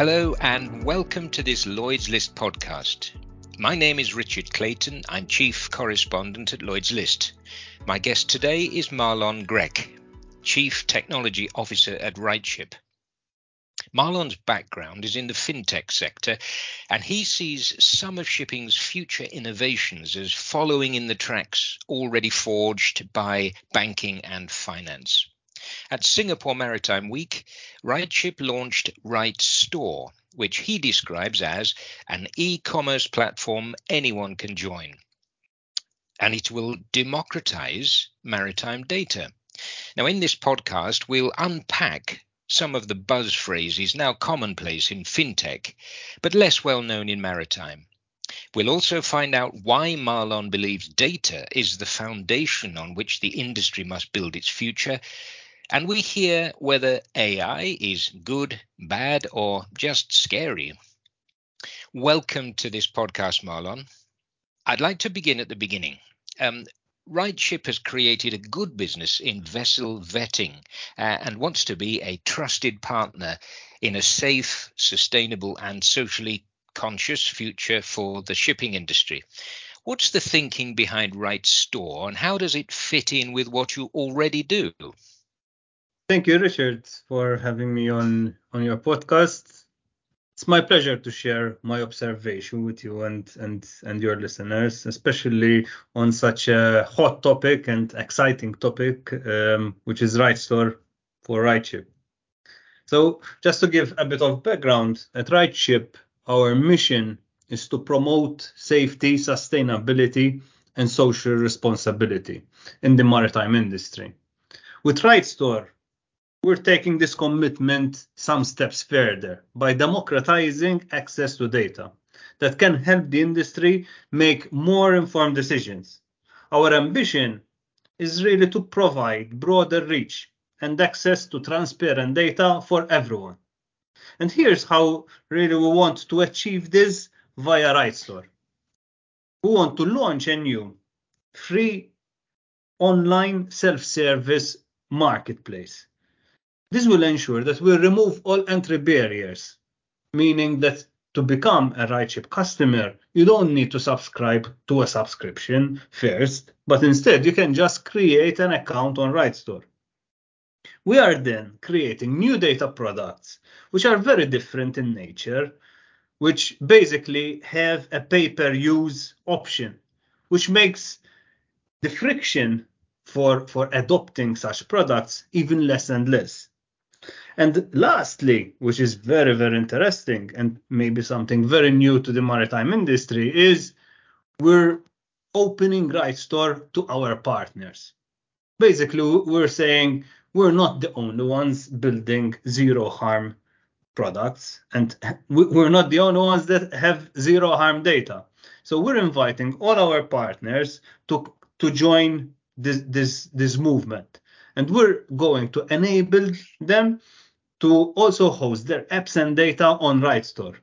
Hello and welcome to this Lloyd's List podcast. My name is Richard Clayton. I'm Chief Correspondent at Lloyd's List. My guest today is Marlon Grech, Chief Technology Officer at RightShip. Marlon's background is in the fintech sector, and he sees some of shipping's future innovations as following in the tracks already forged by banking and finance. At Singapore Maritime Week, RightShip launched RightStore, which he describes as an e commerce platform anyone can join. And it will democratize maritime data. Now, in this podcast, we'll unpack some of the buzz phrases now commonplace in fintech, but less well known in maritime. We'll also find out why Marlon believes data is the foundation on which the industry must build its future and we hear whether AI is good, bad, or just scary. Welcome to this podcast, Marlon. I'd like to begin at the beginning. Um, RightShip has created a good business in vessel vetting uh, and wants to be a trusted partner in a safe, sustainable, and socially conscious future for the shipping industry. What's the thinking behind RightStore and how does it fit in with what you already do? Thank you, Richard, for having me on on your podcast. It's my pleasure to share my observation with you and and and your listeners, especially on such a hot topic and exciting topic, um, which is RightStore for RightShip. So, just to give a bit of background, at RightShip, our mission is to promote safety, sustainability, and social responsibility in the maritime industry. With RightStore, we're taking this commitment some steps further by democratizing access to data that can help the industry make more informed decisions. Our ambition is really to provide broader reach and access to transparent data for everyone. And here's how really we want to achieve this via RightStore. We want to launch a new free online self-service marketplace this will ensure that we remove all entry barriers, meaning that to become a RightShip customer, you don't need to subscribe to a subscription first, but instead you can just create an account on RightStore. We are then creating new data products, which are very different in nature, which basically have a pay-per-use option, which makes the friction for, for adopting such products even less and less. And lastly, which is very, very interesting and maybe something very new to the maritime industry, is we're opening RightStore to our partners. Basically, we're saying we're not the only ones building zero harm products, and we're not the only ones that have zero harm data. So we're inviting all our partners to to join this this this movement, and we're going to enable them to also host their apps and data on RightStore,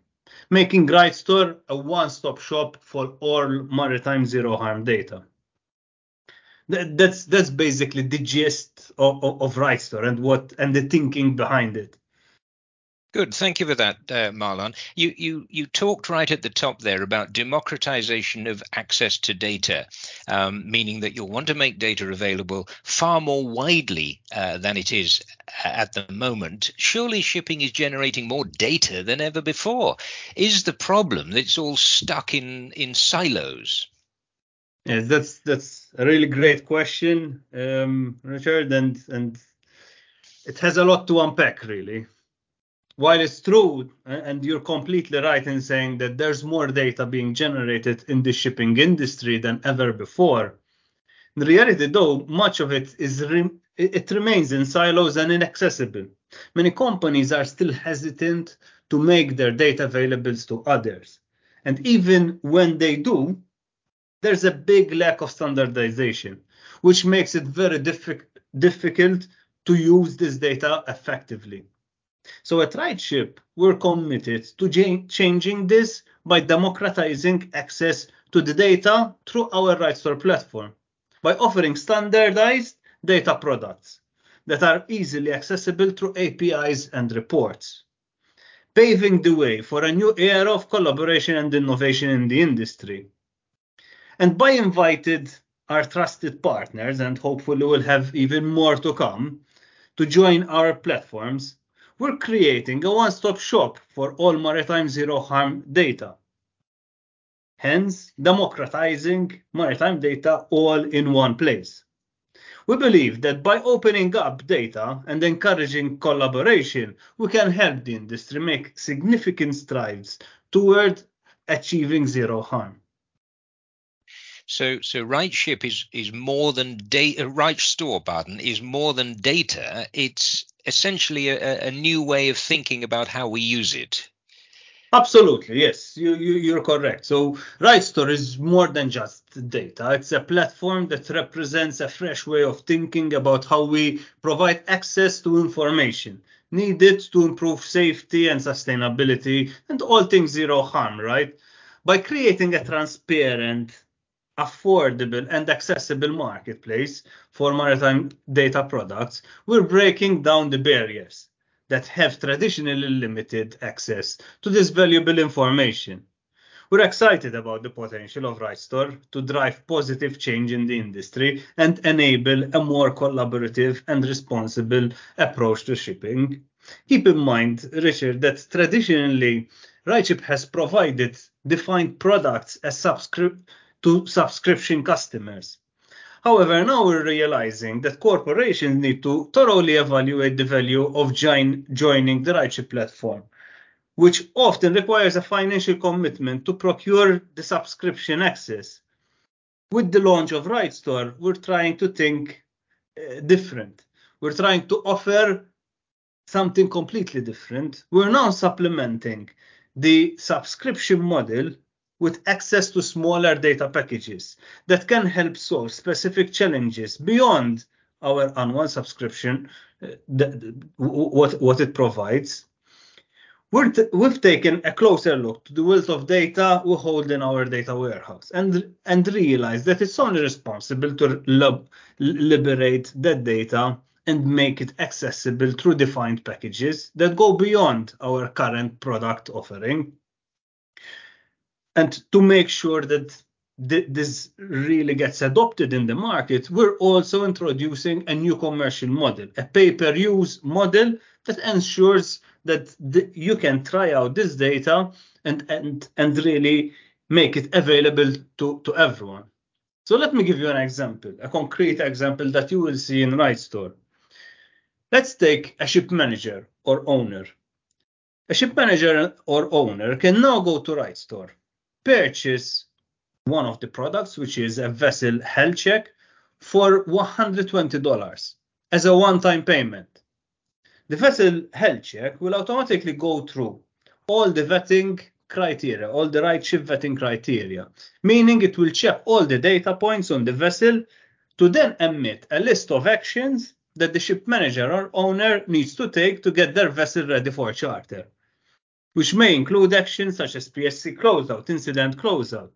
making RightStore a one-stop shop for all maritime zero harm data. That, that's that's basically the gist of, of, of RightStore and what and the thinking behind it. Good, thank you for that, uh, Marlon. You, you you talked right at the top there about democratization of access to data, um, meaning that you'll want to make data available far more widely uh, than it is at the moment. Surely shipping is generating more data than ever before. Is the problem that it's all stuck in in silos? Yes, that's that's a really great question, um, Richard, and and it has a lot to unpack, really while it's true, uh, and you're completely right in saying that there's more data being generated in the shipping industry than ever before, in reality, though, much of it is re- it remains in silos and inaccessible. Many companies are still hesitant to make their data available to others, and even when they do, there's a big lack of standardization, which makes it very diffi- difficult to use this data effectively. So at RightShip, we're committed to changing this by democratizing access to the data through our RightStore platform by offering standardized data products that are easily accessible through APIs and reports. paving the way for a new era of collaboration and innovation in the industry. And by invited our trusted partners, and hopefully we'll have even more to come, to join our platforms, we're creating a one-stop shop for all maritime zero harm data. Hence, democratizing maritime data all in one place. We believe that by opening up data and encouraging collaboration, we can help the industry make significant strides toward achieving zero harm. So, so RightShip is is more than data. RightStore, pardon, is more than data. It's essentially a, a new way of thinking about how we use it. Absolutely, yes, you, you, you're correct. So, RightStore is more than just data. It's a platform that represents a fresh way of thinking about how we provide access to information needed to improve safety and sustainability and all things zero harm, right? By creating a transparent, affordable, and accessible marketplace for maritime data products, we're breaking down the barriers that have traditionally limited access to this valuable information. We're excited about the potential of RightStore to drive positive change in the industry and enable a more collaborative and responsible approach to shipping. Keep in mind, Richard, that traditionally RightShip has provided defined products as subscript to subscription customers. However, now we're realizing that corporations need to thoroughly evaluate the value of join, joining the RightShip platform, which often requires a financial commitment to procure the subscription access. With the launch of RightStore, we're trying to think uh, different. We're trying to offer something completely different. We're now supplementing the subscription model with access to smaller data packages that can help solve specific challenges beyond our annual subscription, uh, the, what, what it provides. we have taken a closer look to the wealth of data we hold in our data warehouse and, and realized that it's only responsible to liberate that data and make it accessible through defined packages that go beyond our current product offering and to make sure that th this really gets adopted in the market, we're also introducing a new commercial model, a pay-per-use model that ensures that you can try out this data and, and, and really make it available to, to everyone. So let me give you an example, a concrete example that you will see in RightStore. Let's take a ship manager or owner. A ship manager or owner can now go to RightStore purchase one of the products, which is a vessel health check, for $120 as a one-time payment. The vessel health check will automatically go through all the vetting criteria, all the RightShip vetting criteria, meaning it will check all the data points on the vessel to then emit a list of actions that the ship manager or owner needs to take to get their vessel ready for charter which may include actions such as PSC closeout, incident closeout.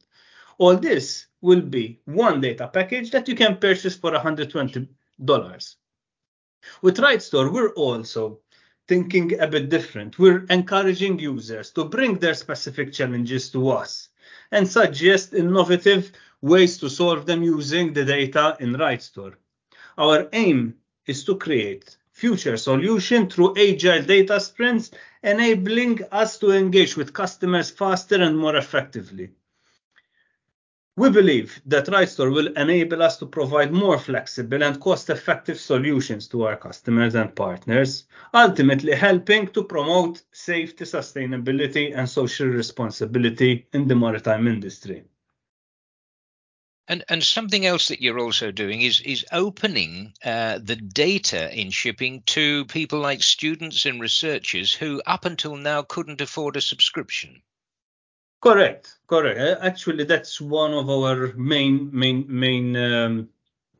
All this will be one data package that you can purchase for $120. With RightStore, we're also thinking a bit different. We're encouraging users to bring their specific challenges to us and suggest innovative ways to solve them using the data in RightStore. Our aim is to create future solution through agile data sprints, enabling us to engage with customers faster and more effectively. We believe that RightStore will enable us to provide more flexible and cost-effective solutions to our customers and partners, ultimately helping to promote safety, sustainability, and social responsibility in the maritime industry. And and something else that you're also doing is is opening uh, the data in shipping to people like students and researchers who up until now couldn't afford a subscription. Correct, correct. Actually, that's one of our main main main um,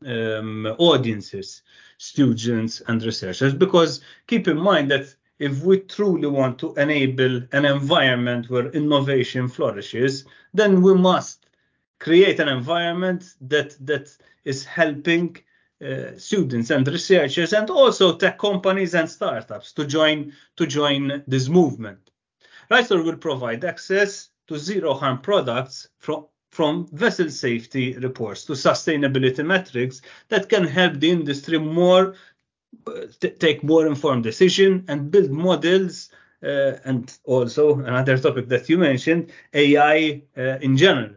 um, audiences, students and researchers. Because keep in mind that if we truly want to enable an environment where innovation flourishes, then we must create an environment that that is helping uh, students and researchers and also tech companies and startups to join to join this movement. RightStore will provide access to zero harm products from from vessel safety reports to sustainability metrics that can help the industry more uh, take more informed decision and build models uh, and also another topic that you mentioned ai uh, in general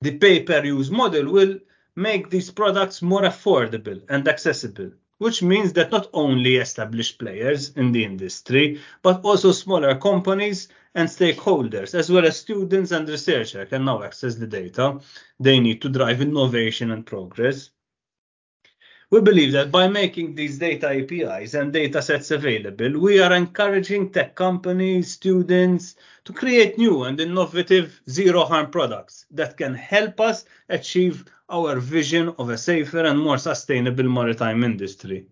the pay per use model will make these products more affordable and accessible which means that not only established players in the industry, but also smaller companies and stakeholders, as well as students and researchers, can now access the data they need to drive innovation and progress. We believe that by making these data APIs and data sets available, we are encouraging tech companies, students to create new and innovative zero harm products that can help us achieve our vision of a safer and more sustainable maritime industry.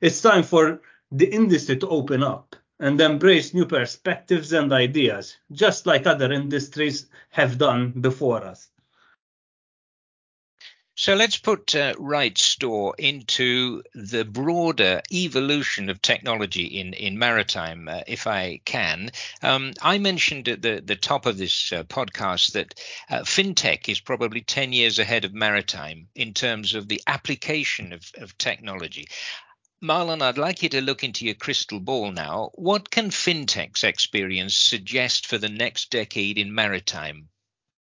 It's time for the industry to open up and embrace new perspectives and ideas, just like other industries have done before us. So let's put uh, RightStore into the broader evolution of technology in, in maritime, uh, if I can. Um, I mentioned at the, the top of this uh, podcast that uh, fintech is probably 10 years ahead of maritime in terms of the application of, of technology. Marlon, I'd like you to look into your crystal ball now. What can fintech's experience suggest for the next decade in maritime?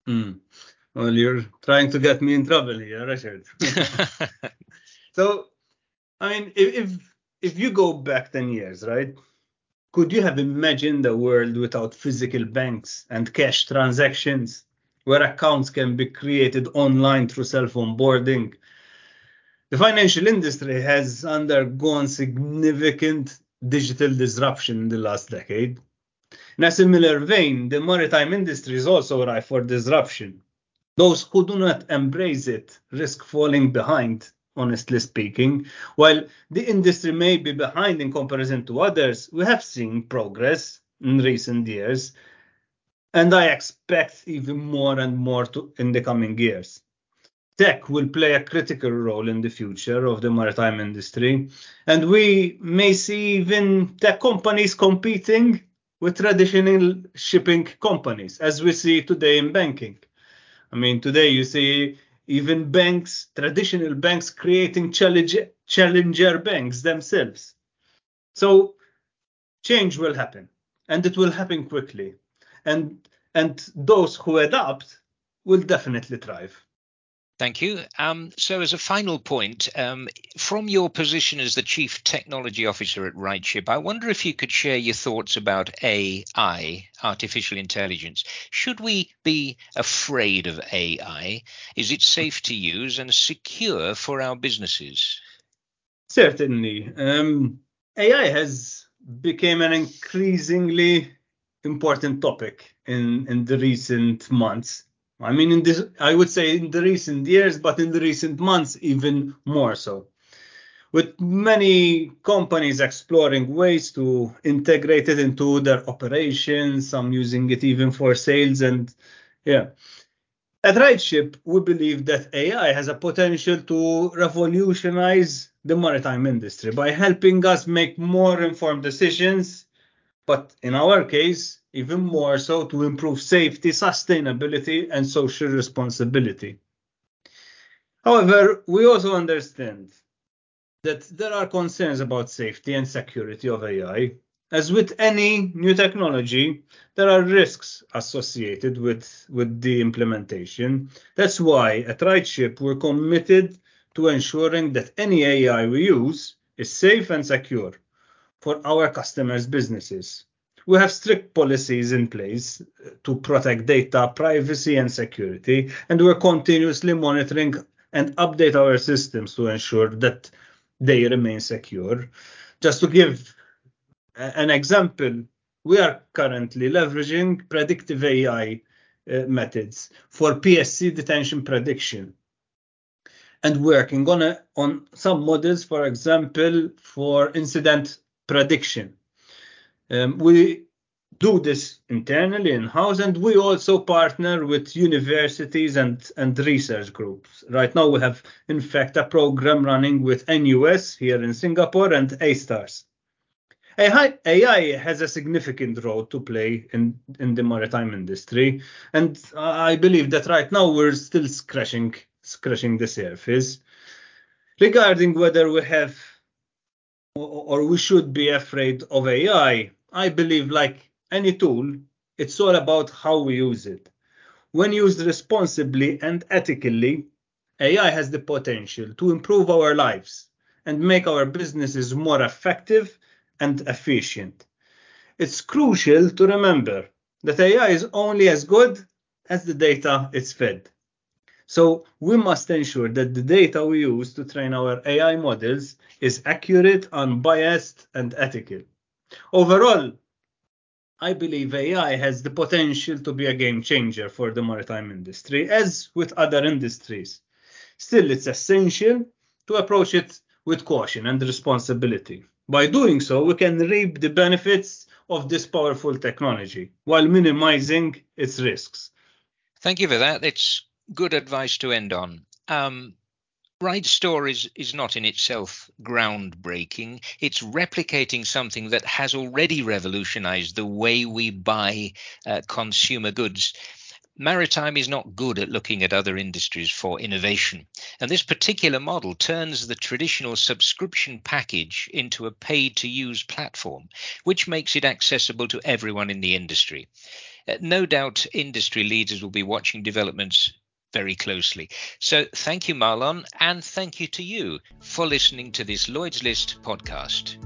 Mm. Well, you're trying to get me in trouble here, Richard. so, I mean, if if you go back ten years, right? Could you have imagined a world without physical banks and cash transactions, where accounts can be created online through cell phone boarding? The financial industry has undergone significant digital disruption in the last decade. In a similar vein, the maritime industry is also ripe for disruption. Those who do not embrace it risk falling behind, honestly speaking. While the industry may be behind in comparison to others, we have seen progress in recent years, and I expect even more and more to, in the coming years. Tech will play a critical role in the future of the maritime industry, and we may see even tech companies competing with traditional shipping companies, as we see today in banking. I mean, today you see even banks, traditional banks, creating challenge, challenger banks themselves. So change will happen, and it will happen quickly, and and those who adapt will definitely thrive. Thank you. Um, so, as a final point, um, from your position as the Chief Technology Officer at RightShip, I wonder if you could share your thoughts about AI, artificial intelligence. Should we be afraid of AI? Is it safe to use and secure for our businesses? Certainly. Um, AI has become an increasingly important topic in, in the recent months I mean, in this, I would say in the recent years, but in the recent months, even more so. With many companies exploring ways to integrate it into their operations, some using it even for sales, and yeah. At RightShip, we believe that AI has a potential to revolutionize the maritime industry by helping us make more informed decisions, but in our case, even more so to improve safety, sustainability, and social responsibility. However, we also understand that there are concerns about safety and security of AI. As with any new technology, there are risks associated with, with the implementation. That's why at RightShip we're committed to ensuring that any AI we use is safe and secure for our customers' businesses we have strict policies in place to protect data privacy and security, and we're continuously monitoring and update our systems to ensure that they remain secure. Just to give an example, we are currently leveraging predictive AI uh, methods for PSC detention prediction and working on some models, for example, for incident prediction. Um, we do this internally in house, and we also partner with universities and, and research groups. Right now, we have, in fact, a program running with NUS here in Singapore and A-Stars. AI, AI has a significant role to play in, in the maritime industry, and I believe that right now we're still scratching scratching the surface regarding whether we have or we should be afraid of AI. I believe, like any tool, it's all about how we use it. When used responsibly and ethically, AI has the potential to improve our lives and make our businesses more effective and efficient. It's crucial to remember that AI is only as good as the data it's fed. So we must ensure that the data we use to train our AI models is accurate, unbiased, and ethical. Overall, I believe AI has the potential to be a game changer for the maritime industry, as with other industries. Still, it's essential to approach it with caution and responsibility. By doing so, we can reap the benefits of this powerful technology while minimizing its risks. Thank you for that. It's good advice to end on. Um, RightStore is, is not in itself groundbreaking. It's replicating something that has already revolutionized the way we buy uh, consumer goods. Maritime is not good at looking at other industries for innovation. And this particular model turns the traditional subscription package into a paid to use platform, which makes it accessible to everyone in the industry. Uh, no doubt industry leaders will be watching developments very closely. So thank you, Marlon, and thank you to you for listening to this Lloyd's List podcast.